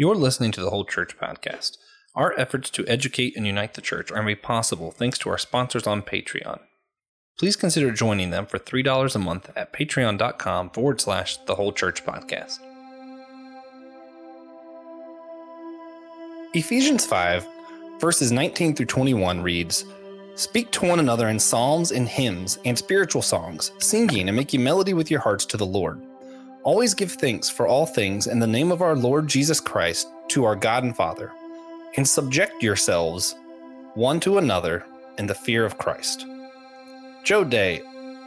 You're listening to the Whole Church podcast. Our efforts to educate and unite the church are made possible thanks to our sponsors on Patreon. Please consider joining them for $3 a month at patreon.com forward slash the Whole Church podcast. Ephesians 5, verses 19 through 21 reads Speak to one another in psalms and hymns and spiritual songs, singing and making melody with your hearts to the Lord. Always give thanks for all things in the name of our Lord Jesus Christ to our God and Father, and subject yourselves one to another in the fear of Christ. Joe Day,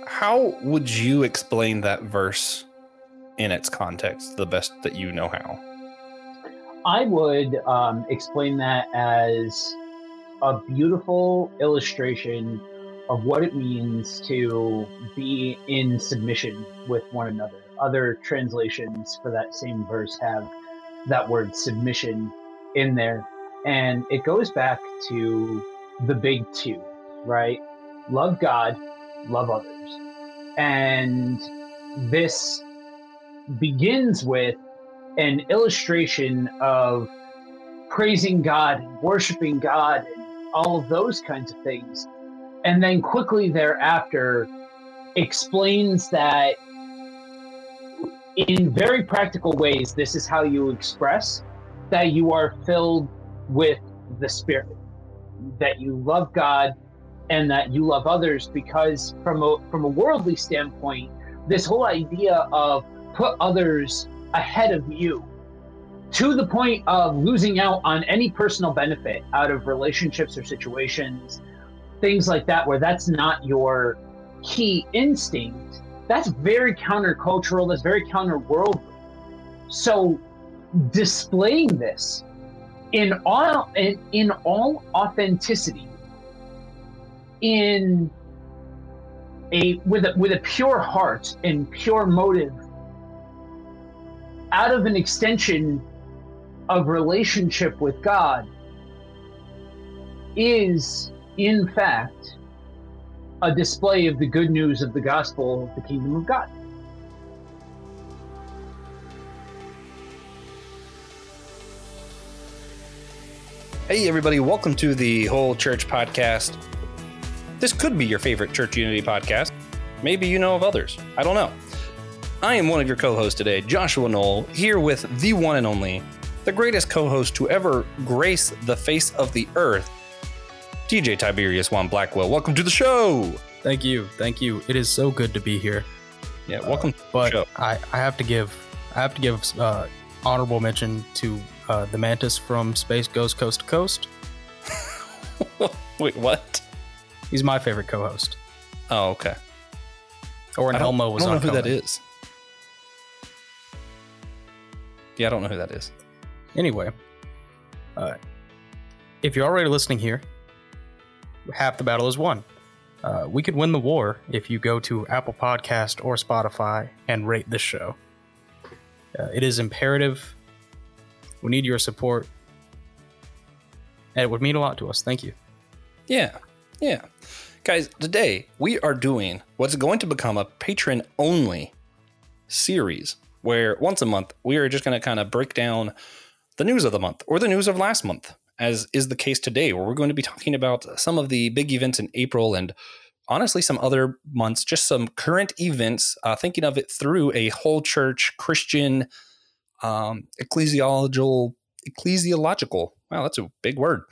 how would you explain that verse in its context the best that you know how? I would um, explain that as a beautiful illustration of what it means to be in submission with one another. Other translations for that same verse have that word submission in there. And it goes back to the big two, right? Love God, love others. And this begins with an illustration of praising God worshiping God and all of those kinds of things. And then quickly thereafter explains that in very practical ways, this is how you express that you are filled with the Spirit, that you love God and that you love others because from a from a worldly standpoint, this whole idea of put others ahead of you to the point of losing out on any personal benefit out of relationships or situations, things like that, where that's not your key instinct, that's very countercultural, that's very counterworldly. So displaying this in all in, in all authenticity in a with a with a pure heart and pure motive out of an extension of relationship with God is, in fact, a display of the good news of the gospel of the kingdom of God. Hey, everybody, welcome to the Whole Church Podcast. This could be your favorite Church Unity podcast. Maybe you know of others. I don't know. I am one of your co hosts today, Joshua Noel, here with the one and only, the greatest co host to ever grace the face of the earth, TJ Tiberius Juan Blackwell. Welcome to the show. Thank you. Thank you. It is so good to be here. Yeah, welcome uh, but I, I have to give I have to give uh, honorable mention to uh, the mantis from Space Ghost Coast to Coast. Wait, what? He's my favorite co-host. Oh, okay. Or an Elmo was I don't know who that is. Yeah, I don't know who that is. Anyway, uh, if you're already listening here, half the battle is won. Uh, we could win the war if you go to Apple Podcast or Spotify and rate this show. Uh, it is imperative. We need your support. And it would mean a lot to us. Thank you. Yeah. Yeah. Guys, today we are doing what's going to become a Patreon only series where once a month we are just going to kind of break down the news of the month or the news of last month, as is the case today, where we're going to be talking about some of the big events in April and honestly some other months, just some current events, uh, thinking of it through a whole church Christian um, ecclesiological ecclesiological. Wow, that's a big word.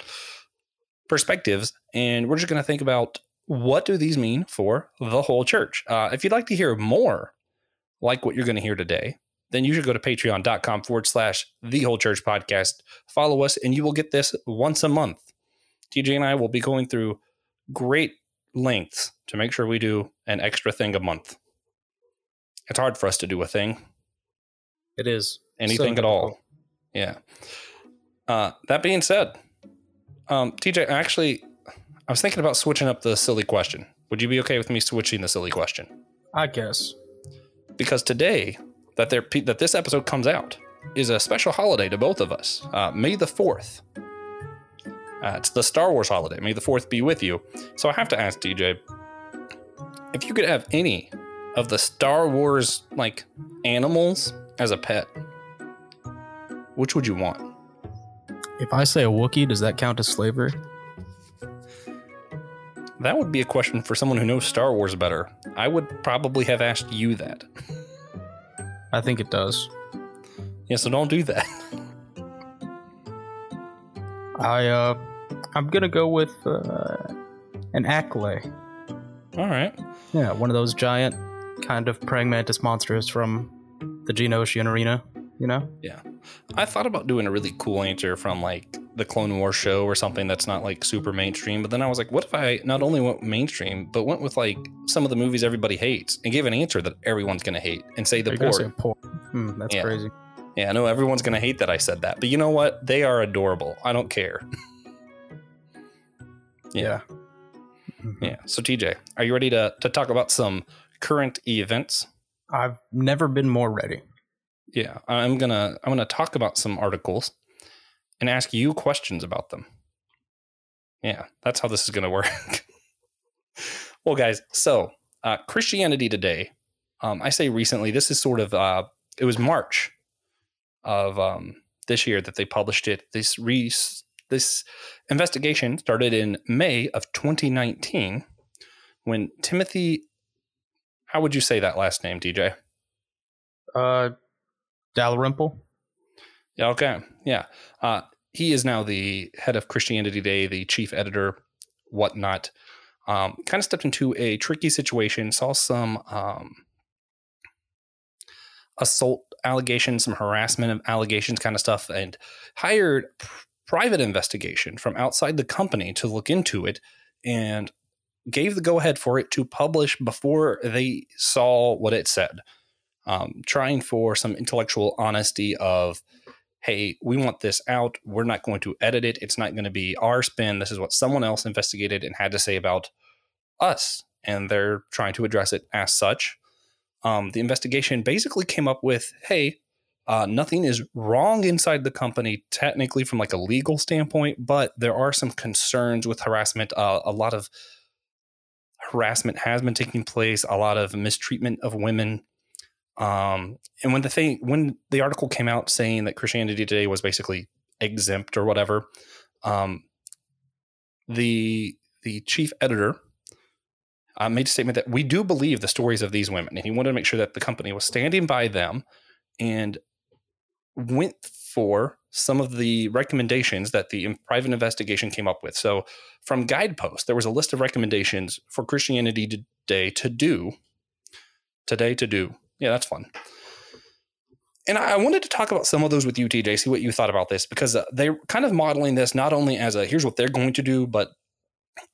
Perspectives, and we're just going to think about what do these mean for the whole church. Uh, if you'd like to hear more, like what you're going to hear today, then you should go to patreon.com forward slash the whole church podcast. Follow us, and you will get this once a month. TJ and I will be going through great lengths to make sure we do an extra thing a month. It's hard for us to do a thing. It is. Anything so at all. Yeah. Uh, that being said, um, TJ, actually, I was thinking about switching up the silly question. Would you be okay with me switching the silly question? I guess. Because today that there that this episode comes out is a special holiday to both of us. Uh, May the fourth. Uh, it's the Star Wars holiday. May the fourth be with you. So I have to ask TJ if you could have any of the Star Wars like animals as a pet, which would you want? If I say a Wookiee, does that count as slavery? That would be a question for someone who knows Star Wars better. I would probably have asked you that. I think it does. Yeah, so don't do that. I uh, I'm gonna go with uh, an Acklay. All right. Yeah, one of those giant kind of praying mantis monsters from the Geonosian arena. You know? Yeah, I thought about doing a really cool answer from like the Clone Wars show or something that's not like super mainstream. But then I was like, what if I not only went mainstream, but went with like some of the movies everybody hates and gave an answer that everyone's going to hate and say the porg. say porg? Hmm, that's Yeah. crazy. Yeah, I know everyone's going to hate that I said that. But you know what? They are adorable. I don't care. Yeah. Mhm. Yeah. So, TJ, are you ready to, to talk about some current events? I've never been more ready. Yeah, I'm gonna I'm gonna talk about some articles and ask you questions about them. Yeah, that's how this is gonna work. well, guys, so uh, Christianity Today. Um, I say recently. This is sort of uh, it was March of um, this year that they published it. This re- this investigation started in May of 2019 when Timothy. How would you say that last name, TJ? Uh, Dalrymple. Okay. Yeah. Uh, he is now the head of Christianity Today, the chief editor, whatnot. Um, kind of stepped into a tricky situation, saw some um, assault allegations, some harassment of allegations, kind of stuff, and hired private investigation from outside the company to look into it and gave the go ahead for it to publish before they saw what it said um, trying for some intellectual honesty of hey we want this out. We're not going to edit it. It's not going to be our spin. This is what someone else investigated and had to say about us and they're trying to address it as such. Um, the investigation basically came up with hey uh, nothing is wrong inside the company technically from like a legal standpoint but there are some concerns with harassment. Uh, a lot of harassment has been taking place a lot of mistreatment of women um, and when the thing when the article came out saying that Christianity Today was basically exempt or whatever, um, the the chief editor uh, made a statement that we do believe the stories of these women, and he wanted to make sure that the company was standing by them and went for some of the recommendations that the private investigation came up with. So, from Guidepost, there was a list of recommendations for Christianity Today to do today to do yeah, that's fun. And I wanted to talk about some of those with you, TJ, see what you thought about this, because uh, they're kind of modeling this not only as a here's what they're going to do, but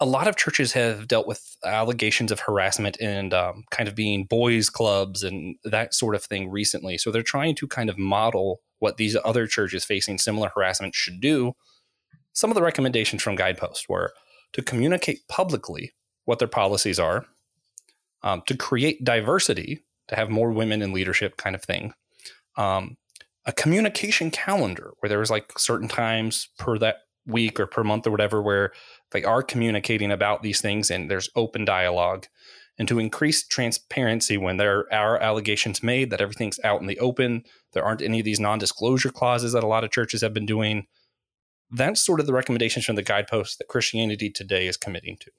a lot of churches have dealt with allegations of harassment and um, kind of being boys' clubs and that sort of thing recently. So they're trying to kind of model what these other churches facing similar harassment should do. Some of the recommendations from Guidepost were to communicate publicly what their policies are, um, to create diversity to have more women in leadership kind of thing. Um, a communication calendar where there was like certain times per that week or per month or whatever where they are communicating about these things and there's open dialogue. And to increase transparency when there are allegations made that everything's out in the open there aren't any of these non-disclosure clauses that a lot of churches have been doing that's sort of the recommendations from the guideposts that christianity today is committing to.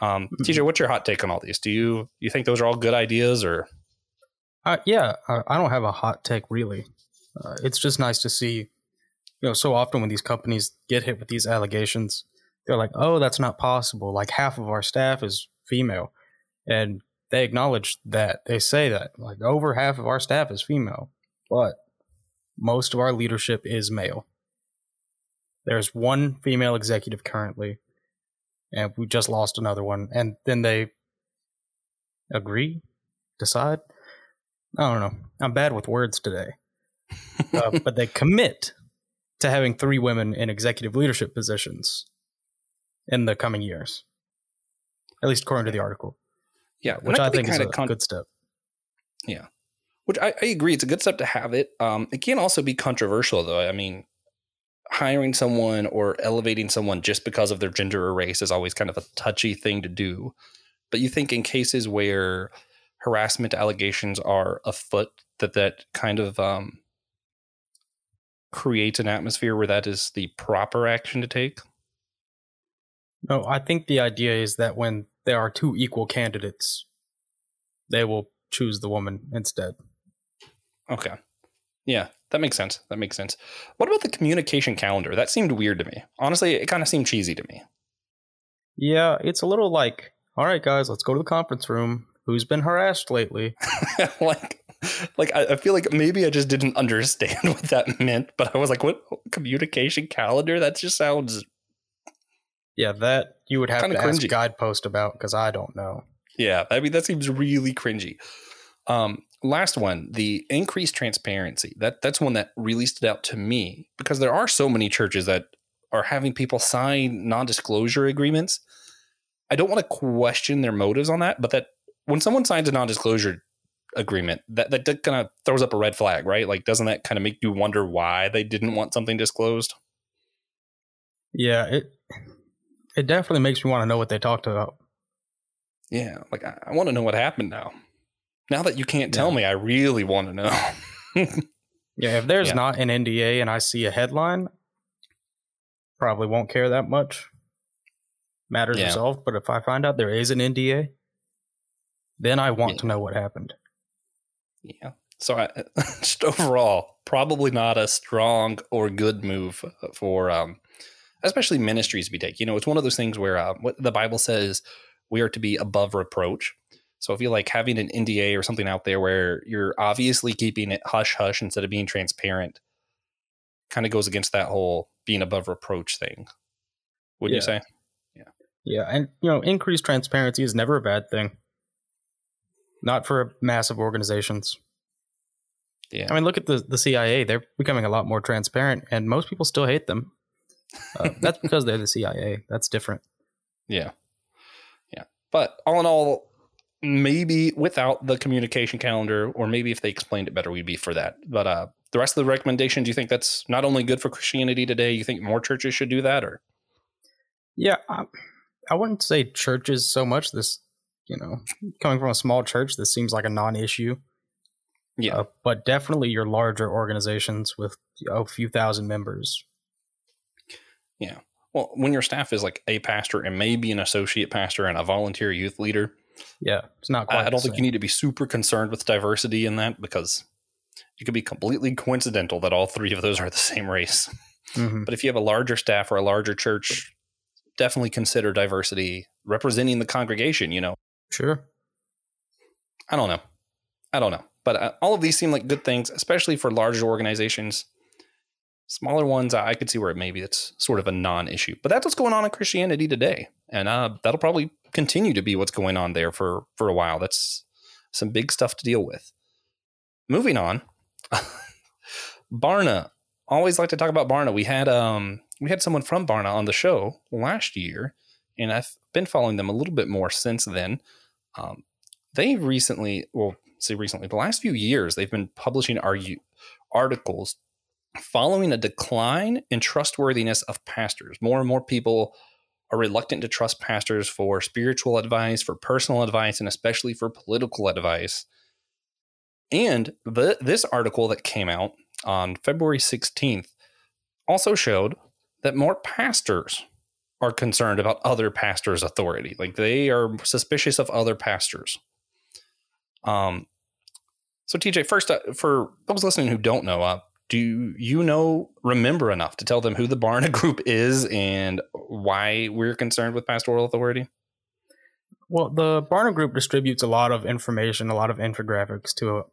Um, TJ, what's your hot take on all these? Do you you think those are all good ideas, or Uh, yeah, uh, I don't have a hot take really. Uh, it's just nice to see, you know, so often when these companies get hit with these allegations, they're like, "Oh, that's not possible." Like half of our staff is female, and they acknowledge that. They say that like over half of our staff is female, but most of our leadership is male. There's one female executive currently, and we just lost another one. And then they agree, decide. I don't know. I'm bad with words today. Uh, but they commit to having three women in executive leadership positions in the coming years, at least according to the article, yeah, which I think is a con- good step. Yeah, which I, I agree, it's a good step to have it. Um, it can also be controversial, though. I mean, hiring someone or elevating someone just because of their gender or race is always kind of a touchy thing to do. But you think in cases where harassment allegations are afoot, that that kind of um, creates an atmosphere where that is the proper action to take? No, I think the idea is that when there are two equal candidates, they will choose the woman instead. Okay. Yeah, that makes sense. That makes sense. What about the communication calendar? That seemed weird to me. Honestly, it kind of seemed cheesy to me. Yeah, it's a little like, all right, guys, let's go to the conference room. Who's been harassed lately? like, like I, I, feel like maybe I just didn't understand what that meant, but I was like, what communication calendar? That just sounds. Yeah, that you would have to cringy. ask Guidepost about because I don't know. Yeah, I mean that seems really cringy. Um, last one, the increased transparency. That that's one that really stood out to me because there are so many churches that are having people sign non-disclosure agreements. I don't want to question their motives on that, but that when someone signs a non-disclosure agreement, that that kind of throws up a red flag, right? Like, doesn't that kind of make you wonder why they didn't want something disclosed? Yeah, it it definitely makes me want to know what they talked about. Yeah, like I, I want to know what happened now. Now that you can't tell yeah. me, I really want to know. yeah, if there's yeah. not an NDA and I see a headline, probably won't care that much. Matters yeah. resolved. But if I find out there is an NDA, then I want yeah. to know what happened. Yeah. So I, just overall, probably not a strong or good move for, um, especially ministries we take. You know, it's one of those things where uh, what the Bible says we are to be above reproach. So I feel like having an NDA or something out there where you're obviously keeping it hush hush instead of being transparent kind of goes against that whole being above reproach thing. Would yeah. you say? Yeah. Yeah, and you know, increased transparency is never a bad thing. Not for massive organizations. Yeah. I mean, look at the the CIA; they're becoming a lot more transparent, and most people still hate them. Uh, that's because they're the CIA. That's different. Yeah, yeah. But all in all, maybe without the communication calendar, or maybe if they explained it better, we'd be for that. But uh, the rest of the recommendations, you think that's not only good for Christianity today? You think more churches should do that, or? Yeah, I, I wouldn't say churches so much. This you know, coming from a small church, this seems like a non-issue. Yeah, uh, but definitely your larger organizations with a few thousand members. Yeah. Well, when your staff is like a pastor and maybe an associate pastor and a volunteer youth leader, yeah, it's not quite. I, I don't think you need to be super concerned with diversity in that because it could be completely coincidental that all three of those are the same race. Mm-hmm. But if you have a larger staff or a larger church, definitely consider diversity representing the congregation. You know, Sure. I don't know. I don't know. But uh, all of these seem like good things, especially for larger organizations. Smaller ones, I could see where maybe it's sort of a non issue. But that's what's going on in Christianity today. And uh, that'll probably continue to be what's going on there for, for a while. That's some big stuff to deal with. Moving on. Barna. Always like to talk about Barna. We had um we had someone from Barna on the show last year, and I've been following them a little bit more since then. Um, they recently, well, say recently, the last few years, they've been publishing articles following a decline in trustworthiness of pastors. More and more people are reluctant to trust pastors for spiritual advice, for personal advice, and especially for political advice. And the, this article that came out on February 16th also showed that more pastors are concerned about other pastors' authority. Like they are suspicious of other pastors. Um, so TJ, first uh, for those listening who don't know, uh, do you know remember enough to tell them who the Barna Group is and why we're concerned with pastoral authority? Well, the Barna Group distributes a lot of information, a lot of infographics to,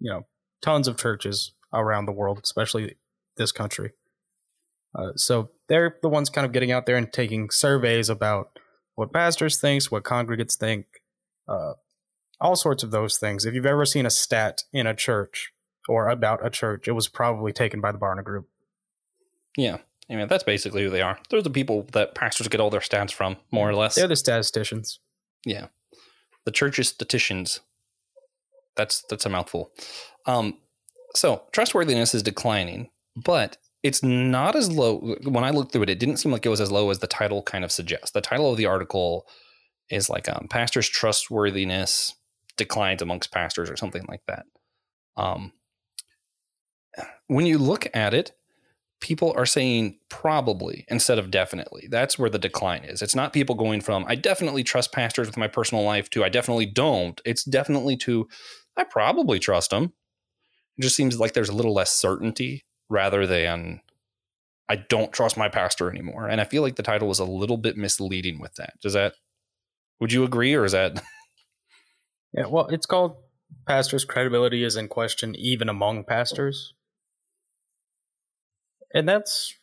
you know, tons of churches around the world, especially this country. Uh, so they're the ones kind of getting out there and taking surveys about what pastors think, what congregates think, uh, all sorts of those things. If you've ever seen a stat in a church or about a church, it was probably taken by the Barna Group. Yeah. I mean, that's basically who they are. They're the people that pastors get all their stats from, more or less. They're the statisticians. Yeah. The church's statisticians. That's that's a mouthful. Um, so trustworthiness is declining, but it's not as low. When I looked through it, it didn't seem like it was as low as the title kind of suggests. The title of the article is like um, "Pastors' Trustworthiness Declines Amongst Pastors" or something like that. Um, when you look at it, people are saying probably instead of definitely. That's where the decline is. It's not people going from I definitely trust pastors with my personal life to I definitely don't. It's definitely to I probably trust them. It just seems like there's a little less certainty rather than I don't trust my pastor anymore. And I feel like the title was a little bit misleading with that. Does that would you agree or is that Yeah, well, it's called pastors' credibility is in question even among pastors and that's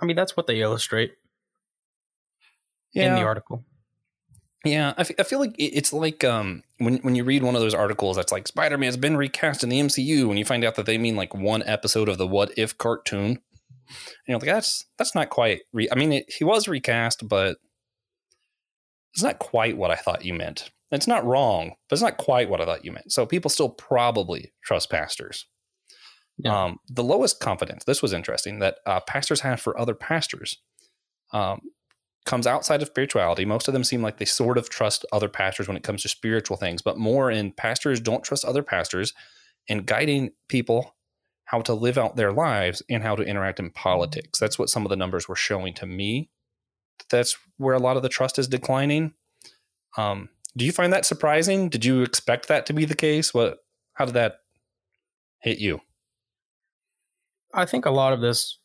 i mean that's what they illustrate yeah. in the article yeah I, f- I feel like it's like um, when, when you read one of those articles that's like spider-man has been recast in the mcu and you find out that they mean like one episode of the what if cartoon and you're like that's that's not quite re- i mean it, he was recast but it's not quite what i thought you meant. It's not wrong but it's not quite what i thought you meant. So people still probably trust pastors. Yeah. Um, the lowest confidence, this was interesting, that uh, pastors have for other pastors um, comes outside of spirituality. Most of them seem like they sort of trust other pastors when it comes to spiritual things, but more in pastors don't trust other pastors and guiding people how to live out their lives and how to interact in politics. That's what some of the numbers were showing to me. That's where a lot of the trust is declining. Um, do you find that surprising? Did you expect that to be the case? What? How did that hit you? I think a lot of this,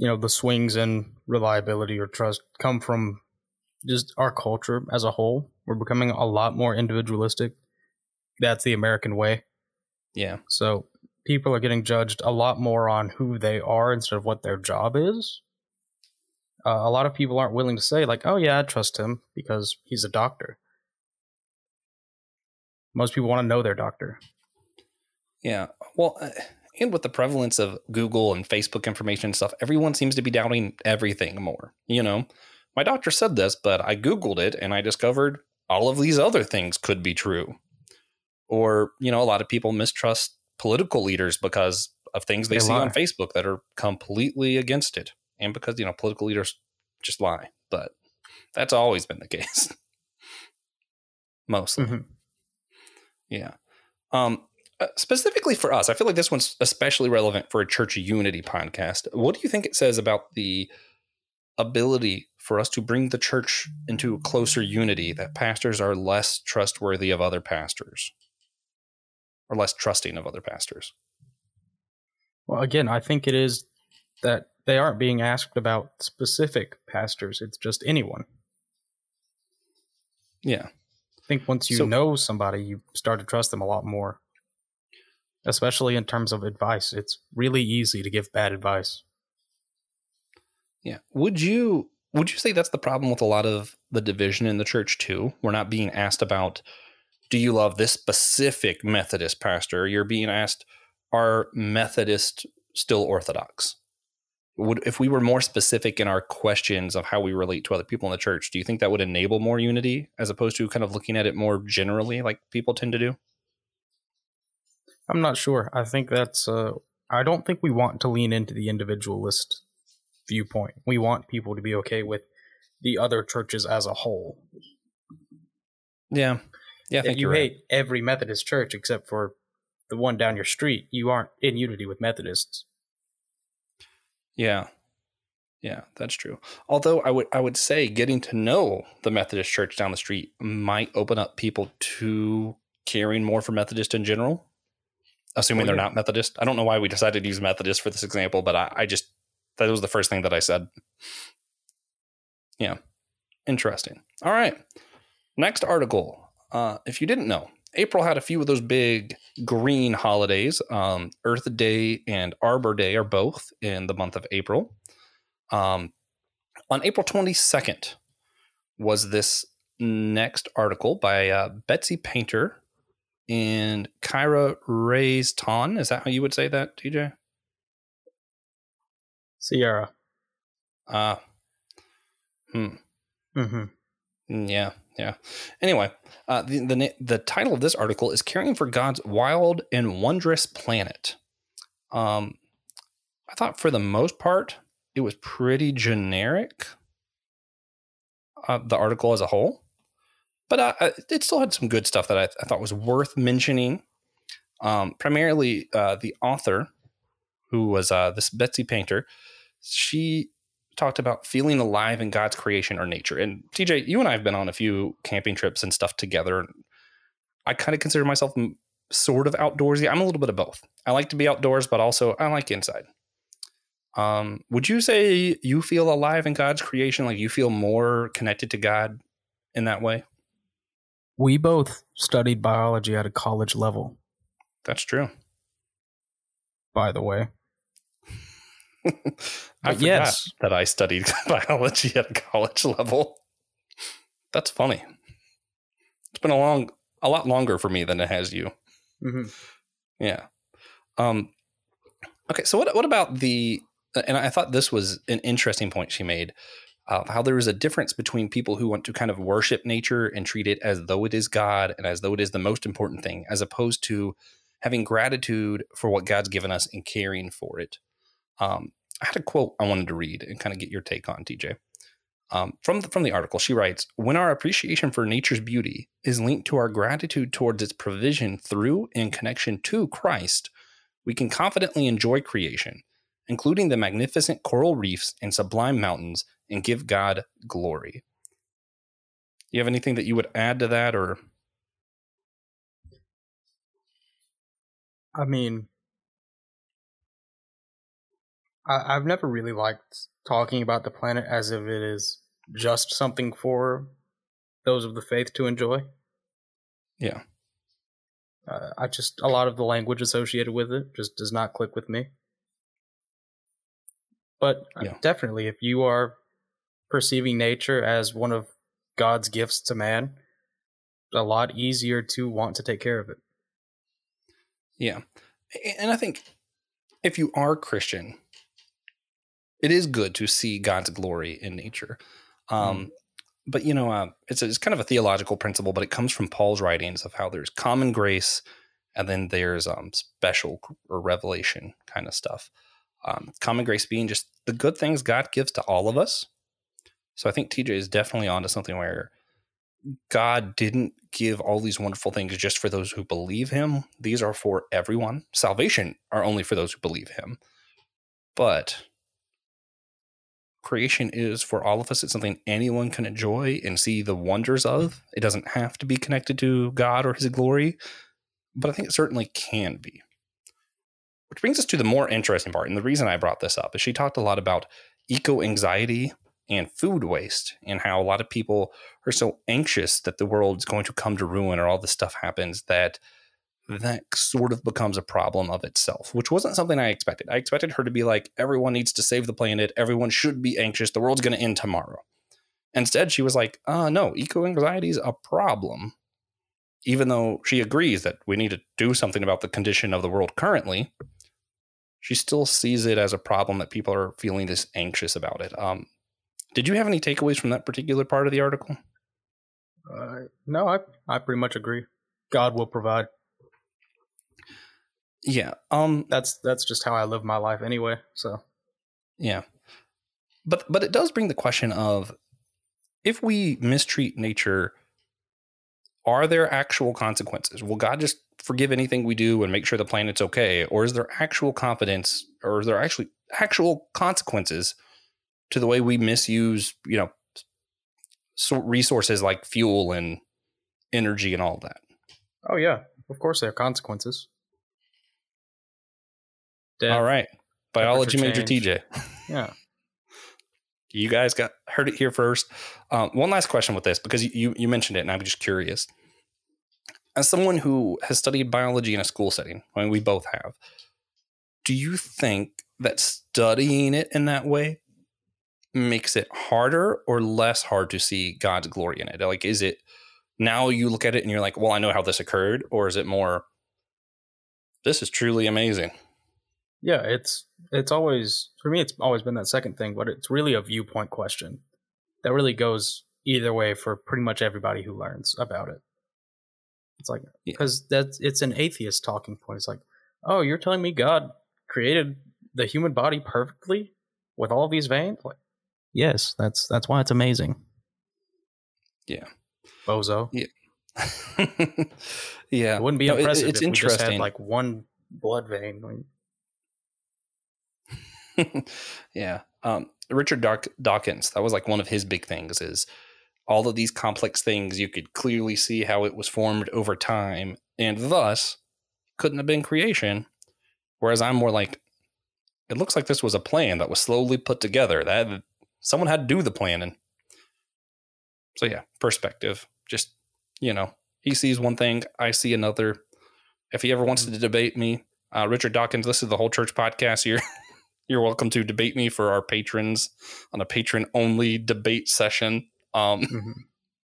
you know, the swings in reliability or trust come from just our culture as a whole. We're becoming a lot more individualistic. That's the American way. Yeah. So people are getting judged a lot more on who they are instead of what their job is. Uh, a lot of people aren't willing to say, like, oh, yeah, I trust him because he's a doctor. Most people want to know their doctor. Yeah. Well, uh, and with the prevalence of Google and Facebook information and stuff, everyone seems to be doubting everything more. You know, my doctor said this, but I Googled it and I discovered all of these other things could be true. Or, you know, a lot of people mistrust political leaders because of things they, they see lie. on Facebook that are completely against it. And because, you know, political leaders just lie. But that's always been the case. Mostly. Mm-hmm. Yeah. Um, uh, specifically for us, I feel like this one's especially relevant for a Church Unity podcast. What do you think it says about the ability for us to bring the church into closer unity that pastors are less trustworthy of other pastors or less trusting of other pastors? Well, again, I think it is that they aren't being asked about specific pastors, it's just anyone. Yeah. I think once you so, know somebody, you start to trust them a lot more especially in terms of advice. It's really easy to give bad advice. Yeah. Would you would you say that's the problem with a lot of the division in the church too? We're not being asked about do you love this specific Methodist pastor? You're being asked are Methodist still orthodox? Would if we were more specific in our questions of how we relate to other people in the church, do you think that would enable more unity as opposed to kind of looking at it more generally like people tend to do? I'm not sure. I think that's. Uh, I don't think we want to lean into the individualist viewpoint. We want people to be okay with the other churches as a whole. Yeah, yeah. if you hate right. every Methodist church except for the one down your street, you aren't in unity with Methodists. Yeah, yeah, that's true. Although I would I would say getting to know the Methodist church down the street might open up people to caring more for Methodist in general assuming oh, they're not Methodist. I don't know why we decided to use Methodist for this example, but I, I just that was the first thing that I said. Yeah, interesting. All right, next article. Uh, if you didn't know, April had a few of those big green holidays. Um, Earth Day and Arbor Day are both in the month of April. Um, on April 22nd was this next article by uh, Betsy Painter and Kyra Ray's Ton. Is that how you would say that, TJ? Sierra. Ah. Uh, hmm. Mm-hmm. Mm, yeah, yeah. Anyway, uh, the, the the title of this article is "Caring for God's Wild and Wondrous Planet." Um, I thought for the most part it was pretty generic. Uh, the article as a whole, but uh, it still had some good stuff that I, I thought was worth mentioning. Um, primarily, uh, the author who was uh, this Betsy Painter, she talked about feeling alive in God's creation or nature. And TJ, you and I have been on a few camping trips and stuff together. I kind of consider myself sort of outdoorsy. I'm a little bit of both. I like to be outdoors, but also I like inside. Um, would you say you feel alive in God's creation? Like you feel more connected to God in that way? We both studied biology at a college level. That's true. By the way. I forgot yes. that I studied biology at a college level. That's funny. It's been a long, a lot longer for me than it has you. Mm-hmm. Yeah. Um. Okay. So what? What about the? And I thought this was an interesting point she made. Uh, how there is a difference between people who want to kind of worship nature and treat it as though it is God and as though it is the most important thing, as opposed to having gratitude for what God's given us and caring for it. Um, I had a quote I wanted to read and kind of get your take on, TJ. Um, from the, from the article, she writes, "When our appreciation for nature's beauty is linked to our gratitude towards its provision through and connection to Christ, we can confidently enjoy creation, including the magnificent coral reefs and sublime mountains, and give God glory." You have anything that you would add to that, or? I mean, I, I've never really liked talking about the planet as if it is just something for those of the faith to enjoy. Yeah. Uh, I just a lot of the language associated with it just does not click with me. But uh, yeah. definitely, if you are perceiving nature as one of God's gifts to man, a lot easier to want to take care of it. Yeah, and I think if you are Christian, it is good to see God's glory in nature. Um, mm. But you know, uh, it's, a, it's kind of a theological principle, but it comes from Paul's writings of how there's common grace, and then there's um, special or revelation kind of stuff. Um, common grace being just the good things God gives to all of us. So I think TJ is definitely onto something where God didn't give all these wonderful things just for those who believe Him. These are for everyone. Salvation are only for those who believe Him. But creation is for all of us. It's something anyone can enjoy and see the wonders of. It doesn't have to be connected to God or His glory, but I think it certainly can be. Which brings us to the more interesting part. And the reason I brought this up is she talked a lot about eco anxiety and food waste and how a lot of people are so anxious that the world's going to come to ruin or all this stuff happens that that sort of becomes a problem of itself, which wasn't something I expected. I expected her to be like, everyone needs to save the planet. Everyone should be anxious. The world's going to end tomorrow. Instead, she was like, uh, no, eco anxiety is a problem. Even though she agrees that we need to do something about the condition of the world currently, she still sees it as a problem that people are feeling this anxious about it. Um, did you have any takeaways from that particular part of the article? Uh, no, I I pretty much agree. God will provide. Yeah. Um that's that's just how I live my life anyway, so. Yeah. But but it does bring the question of if we mistreat nature are there actual consequences? Will God just forgive anything we do and make sure the planet's okay or is there actual confidence or is there actually actual consequences to the way we misuse, you know, resources like fuel and energy and all that? Oh yeah, of course there are consequences. Death, All right. Biology major TJ. Yeah. you guys got heard it here first. Um, one last question with this because you you mentioned it and I'm just curious. As someone who has studied biology in a school setting, I mean we both have. Do you think that studying it in that way makes it harder or less hard to see God's glory in it? Like is it now you look at it and you're like, "Well, I know how this occurred," or is it more this is truly amazing? Yeah, it's it's always for me. It's always been that second thing, but it's really a viewpoint question that really goes either way for pretty much everybody who learns about it. It's like because yeah. that's it's an atheist talking point. It's like, oh, you're telling me God created the human body perfectly with all these veins? Like, yes, that's that's why it's amazing. Yeah, bozo. Yeah, yeah. It wouldn't be no, impressive. It, it's interesting. Had like one blood vein. yeah. Um, Richard Dark- Dawkins, that was like one of his big things is all of these complex things, you could clearly see how it was formed over time and thus couldn't have been creation. Whereas I'm more like, it looks like this was a plan that was slowly put together. That someone had to do the planning. So yeah, perspective. Just you know, he sees one thing, I see another. If he ever wants to debate me, uh, Richard Dawkins, this is the whole church podcast here. You're welcome to debate me for our patrons on a Patreon only debate session. Um, Mhm.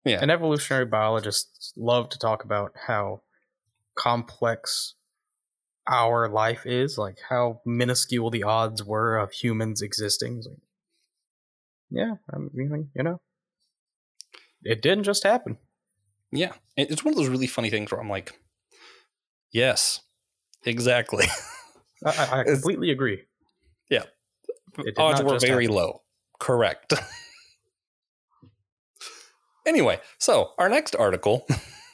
Yeah. And evolutionary biologists love to talk about how complex our life is, like how minuscule the odds were of humans existing. Like, yeah, I mean, you know, it didn't just happen. Yeah. It's one of those really funny things where I'm like, yes, exactly. I, I, I completely agree. Yeah. It Odds were very happen. low. Correct. anyway, so our next article,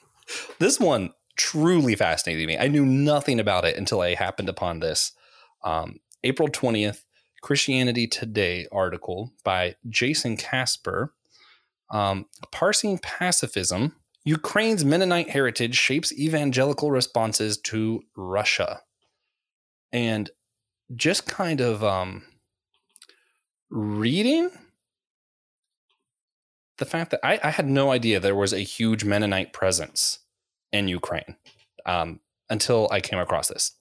this one truly fascinated me. I knew nothing about it until I happened upon this. Um, April 20th, Christianity Today article by Jayson Casper. Um, Parsing Pacifism Ukraine's Mennonite heritage shapes evangelical responses to Russia. And just kind of um, reading the fact that I, I had no idea there was a huge Mennonite presence in Ukraine um, until I came across this.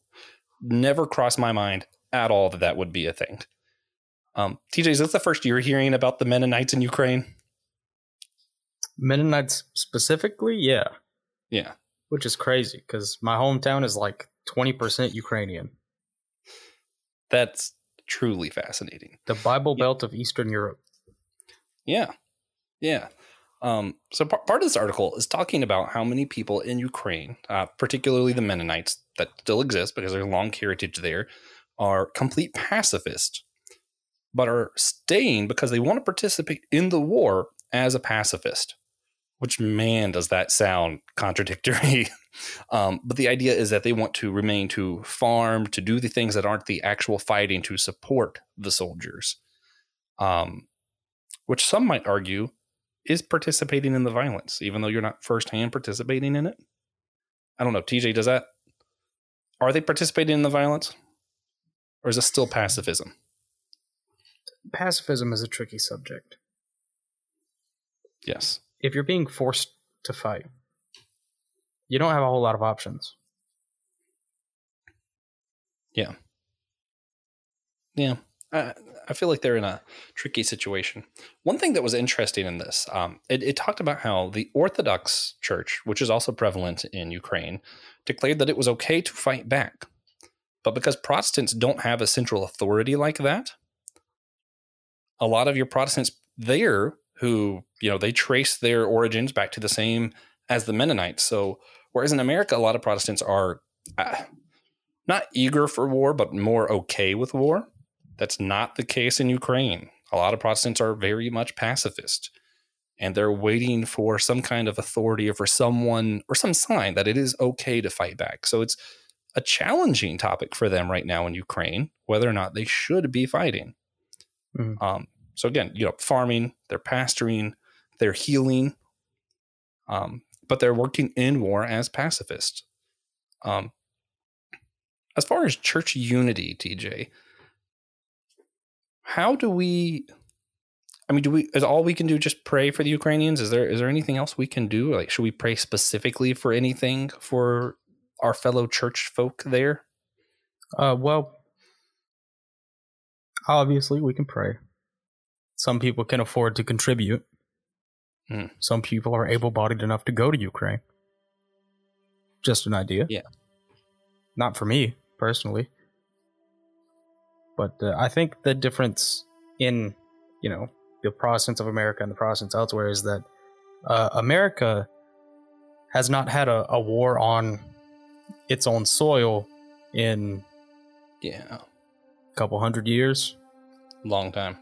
Never crossed my mind at all that that would be a thing. Um, TJ, is this the first you're hearing about the Mennonites in Ukraine? Mennonites specifically, yeah, Yeah. which is crazy because my hometown is like 20% Ukrainian. That's truly fascinating. The Bible Yeah. Belt of Eastern Europe. Yeah. Yeah. Um, so par- part of this article is talking about how many people in Ukraine, uh, particularly the Mennonites that still exist because there's a long heritage there, are complete pacifists, but are staying because they want to participate in the war as a pacifist. Which man does that sound contradictory? um, but the idea is that they want to remain to farm, to do the things that aren't the actual fighting to support the soldiers. Um, which some might argue is participating in the violence, even though you're not firsthand participating in it. I don't know. TJ, does that? Are they participating in the violence? Or is it still pacifism? Pacifism is a tricky subject. Yes. If you're being forced to fight, you don't have a whole lot of options. Yeah. Yeah. I, I feel like they're in a tricky situation. One thing that was interesting in this, um, it, it talked about how the Orthodox Church, which is also prevalent in Ukraine, declared that it was okay to fight back. But because Protestants don't have a central authority like that, a lot of your Protestants there who, you know, they trace their origins back to the same as the Mennonites. So, whereas in America, a lot of Protestants are uh, not eager for war, but more okay with war. That's not the case in Ukraine. A lot of Protestants are very much pacifist and they're waiting for some kind of authority or for someone or some sign that it is okay to fight back. So it's a challenging topic for them right now in Ukraine, whether or not they should be fighting. Mhm. Um, so again, you know, farming, they're pasturing, they're healing, um, but they're working in war as pacifists. Um, as far as church unity, TJ, how do we I mean, do we is all we can do just pray for the Ukrainians? Is there is there anything else we can do? Like should we pray specifically for anything for our fellow church folk there? Uh, well, obviously we can pray. Some people can afford to contribute. Hmm. Some people are able-bodied enough to go to Ukraine. Just an idea. Yeah. Not for me personally, but uh, I think the difference in you know the Protestants of America and the Protestants elsewhere is that uh, America has not had a, a war on its own soil in Yeah. a couple hundred years. Long time.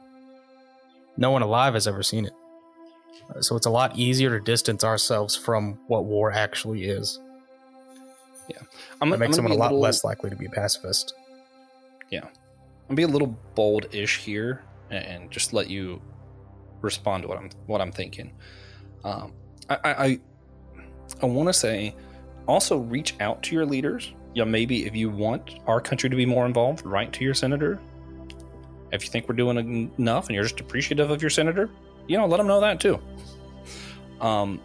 No one alive has ever seen it. Uh, So it's a lot easier to distance ourselves from what war actually is. I'm, That I'm makes gonna someone a lot little- less likely to be a pacifist. Yeah I'll be a little bold-ish here and just let you respond to what I'm what I'm thinking. Um, I I, I want to say also reach out to your leaders. Know, maybe if you want our country to be more involved, write to your senator. If you think we're doing enough and you're just appreciative of your senator, you know, let them know that too. Um,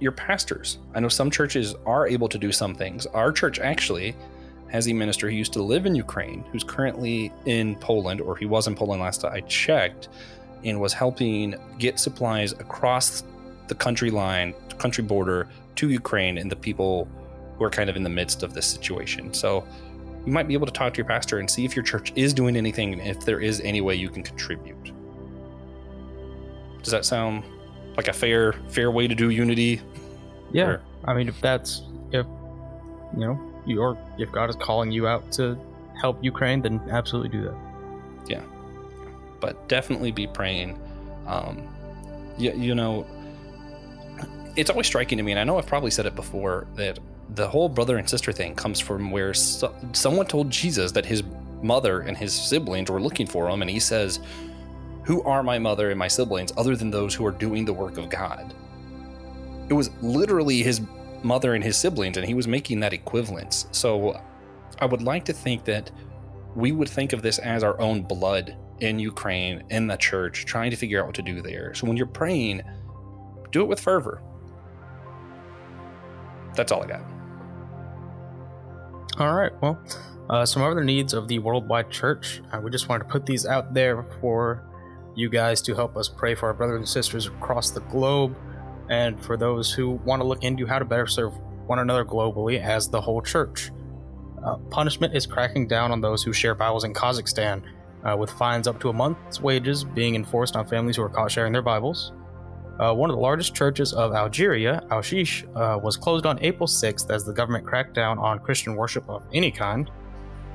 your pastors. I know some churches are able to do some things. Our church actually has a minister who used to live in Ukraine, who's currently in Poland, or he was in Poland last time I checked, and was helping get supplies across the country line, country border to Ukraine and the people who are kind of in the midst of this situation. So you might be able to talk to your pastor and see if your church is doing anything and if there is any way you can contribute. Does that sound like a fair fair way to do unity? Yeah. Or- I mean, if that's if you know you or if God is calling you out to help Ukraine, then absolutely do that. Yeah. But definitely be praying. Um, you, you know, it's always striking to me, and I know I've probably said it before, that the whole brother and sister thing comes from where so, someone told Jesus that his mother and his siblings were looking for him, and he says, Who are my mother and my siblings other than those who are doing the work of God? It was literally his mother and his siblings, and he was making that equivalence. So I would like to think that we would think of this as our own blood in Ukraine, in the church, trying to figure out what to do there. So when you're praying, do it with fervor. That's all I got. All right. Well, uh, some other needs of the worldwide church. Uh, we just wanted to put these out there for you guys to help us pray for our brothers and sisters across the globe, and for those who want to look into how to better serve one another globally as the whole church. Uh, punishment is cracking down on those who share Bibles in Kazakhstan, uh, with fines up to a month's wages being enforced on families who are caught sharing their Bibles. Uh, one of the largest churches of Algeria, Al Shish, uh, was closed on April 6th as the government cracked down on Christian worship of any kind.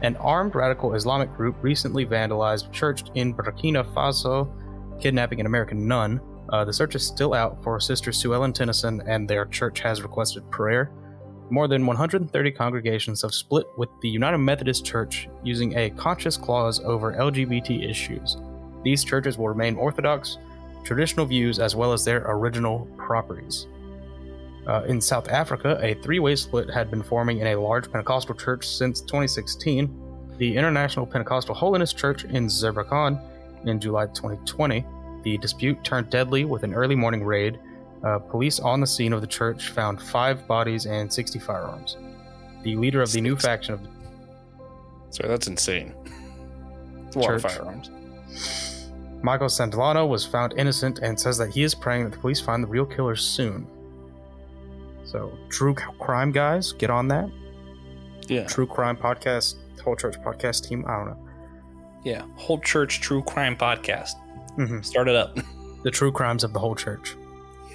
An armed radical Islamic group recently vandalized a church in Burkina Faso, kidnapping an American nun. Uh, the search is still out for Sister Suellen Tennyson, and their church has requested prayer. More than 130 congregations have split with the United Methodist Church using a conscious clause over LGBT issues. These churches will remain orthodox, traditional views as well as their original properties. Uh, in South Africa, a three way split had been forming in a large Pentecostal church since 2016. The International Pentecostal Holiness Church in Zuurbekom in July 2020. The dispute turned deadly with an early morning raid. Uh, police on the scene of the church found five bodies and 60 firearms. The leader of the new faction of Sorry, that's insane. It's a lot of Church. firearms. Michael Santillano was found innocent and says that he is praying that the police find the real killers soon. So, true crime guys, get on that. Yeah. True crime podcast, whole church podcast team. I don't know. Yeah. Whole church true crime podcast. hmm Start it up. The true crimes of the whole church.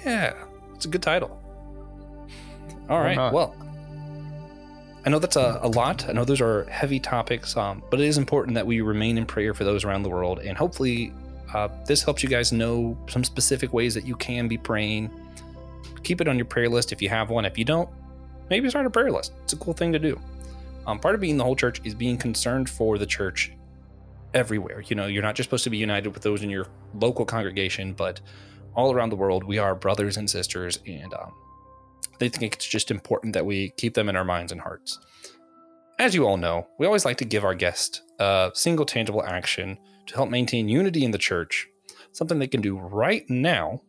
Yeah, it's a good title. All right. Well, I know that's a, a lot. I know those are heavy topics, um, but it is important that we remain in prayer for those around the world. And hopefully, uh, this helps you guys know some specific ways that you can be praying. Keep it on your prayer list if you have one. If you don't, maybe start a prayer list. It's a cool thing to do. Um, part of being the whole church is being concerned for the church everywhere. You know, you're not just supposed to be united with those in your local congregation, but all around the world, we are brothers and sisters, and um, they think it's just important that we keep them in our minds and hearts. As you all know, we always like to give our guest a single tangible action to help maintain unity in the church, something they can do right now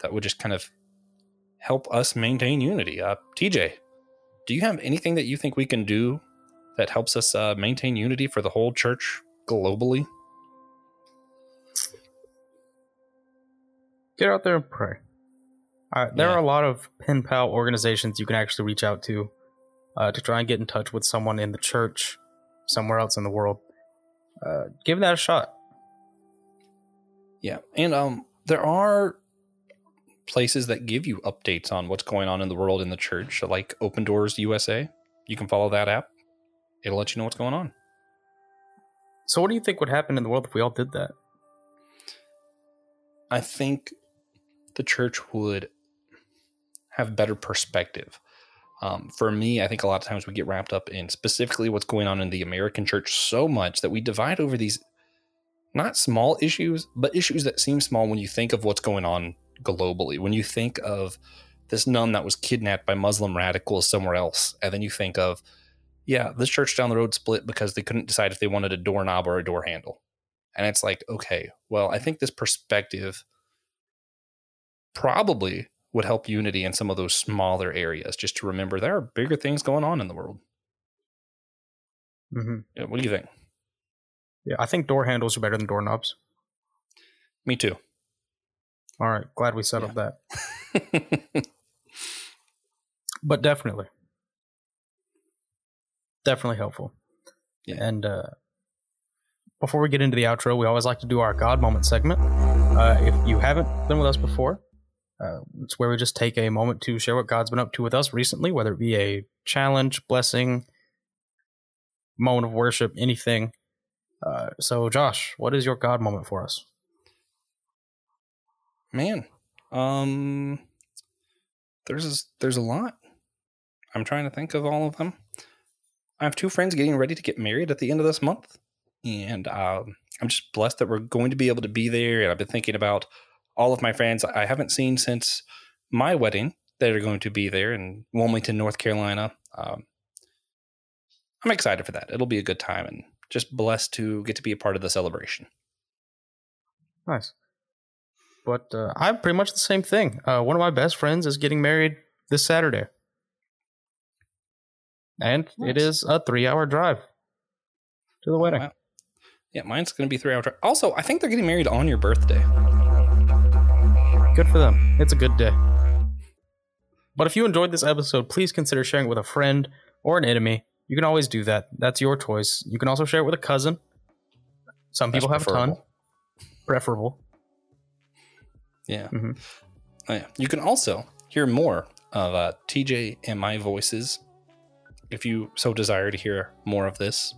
that would just kind of help us maintain unity. Uh, TJ, do you have anything that you think we can do that helps us uh, maintain unity for the whole church globally? Get out there and pray. Uh, there Yeah. are a lot of pen pal organizations you can actually reach out to uh, to try and get in touch with someone in the church, somewhere else in the world. Uh, give that a shot. Yeah, and um, there are places that give you updates on what's going on in the world in the church, like Open Doors USA. You can follow that app; it'll let you know what's going on. So, what do you think would happen in the world if we all did that? I think the church would have better perspective. Um, for me, I think a lot of times we get wrapped up in specifically what's going on in the American church so much that we divide over these not small issues, but issues that seem small when you think of what's going on globally. When you think of this nun that was kidnapped by Muslim radicals somewhere else, and then you think of, yeah, this church down the road split because they couldn't decide if they wanted a doorknob or a door handle. And it's like, okay, well, I think this perspective probably would help unity in some of those smaller areas just to remember there are bigger things going on in the world. Mm-hmm. Yeah, what do you think? Yeah, I think door handles are better than doorknobs. Me too. All right, glad we settled that. but definitely, definitely helpful. Yeah. And uh, before we get into the outro, we always like to do our God moment segment. Uh, if you haven't been with us before, uh, it's where we just take a moment to share what God's been up to with us recently, whether it be a challenge, blessing, moment of worship, anything. Uh, so, Josh, what is your God moment for us? Man, um, there's there's a lot. I'm trying to think of all of them. I have two friends getting ready to get married at the end of this month, and um, I'm just blessed that we're going to be able to be there. And I've been thinking about all of my friends I haven't seen since my wedding that are going to be there in Wilmington, North Carolina. Um, I'm excited for that. It'll be a good time, and just blessed to get to be a part of the celebration. Nice. But uh, I'm pretty much the same thing. Uh, one of my best friends is getting married this Saturday. And Nice. it is a three hour drive to the wedding. Wow. Yeah, mine's going to be three hours. Also, I think they're getting married on your birthday. Good for them. It's a good day. But if you enjoyed this episode, please consider sharing it with a friend or an enemy. You can always do that. That's your choice. You can also share it with a cousin. Some That's people have a ton. preferable. Preferable. Yeah. Mhm. Oh, yeah. You can also hear more of uh, TJ and my voices if you so desire to hear more of this.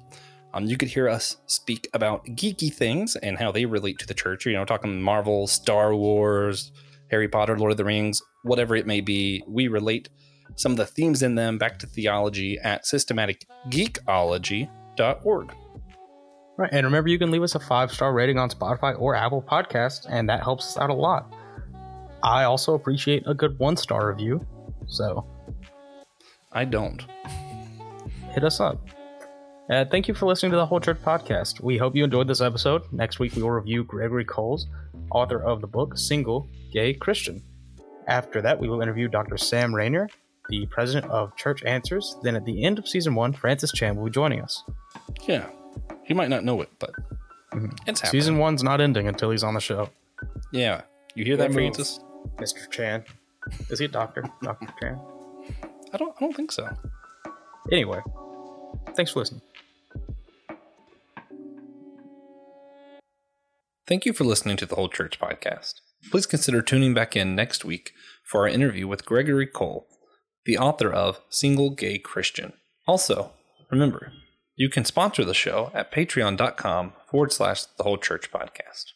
Um, you could hear us speak about geeky things and how they relate to the church. You know, talking Marvel, Star Wars, Harry Potter, Lord of the Rings, whatever it may be. We relate some of the themes in them back to theology at systematicgeekology.org. Right. And remember, you can leave us a five star rating on Spotify or Apple Podcast, and that helps us out a lot. I also appreciate a good one star review. So I don't. hit us up. Uh, thank you for listening to the Whole Church Podcast. We hope you enjoyed this episode. Next week, we will review Gregory Coles, author of the book Single Gay Christian. After that, we will interview Dr. Sam Rainer, the president of Church Answers. Then at the end of season one, Francis Chan will be joining us. Yeah. You might not know it, but Mhm. it's happening. Season one's not ending until he's on the show. Yeah. You hear that, move. Francis? Mr. Chan. Is he a doctor? Dr. Chan. I don't I don't think so. Anyway, thanks for listening. Thank you for listening to the Whole Church podcast. Please consider tuning back in next week for our interview with Gregory Cole, the author of Single Gay Christian. Also, remember, you can sponsor the show at patreon.com forward slash the Whole Church podcast.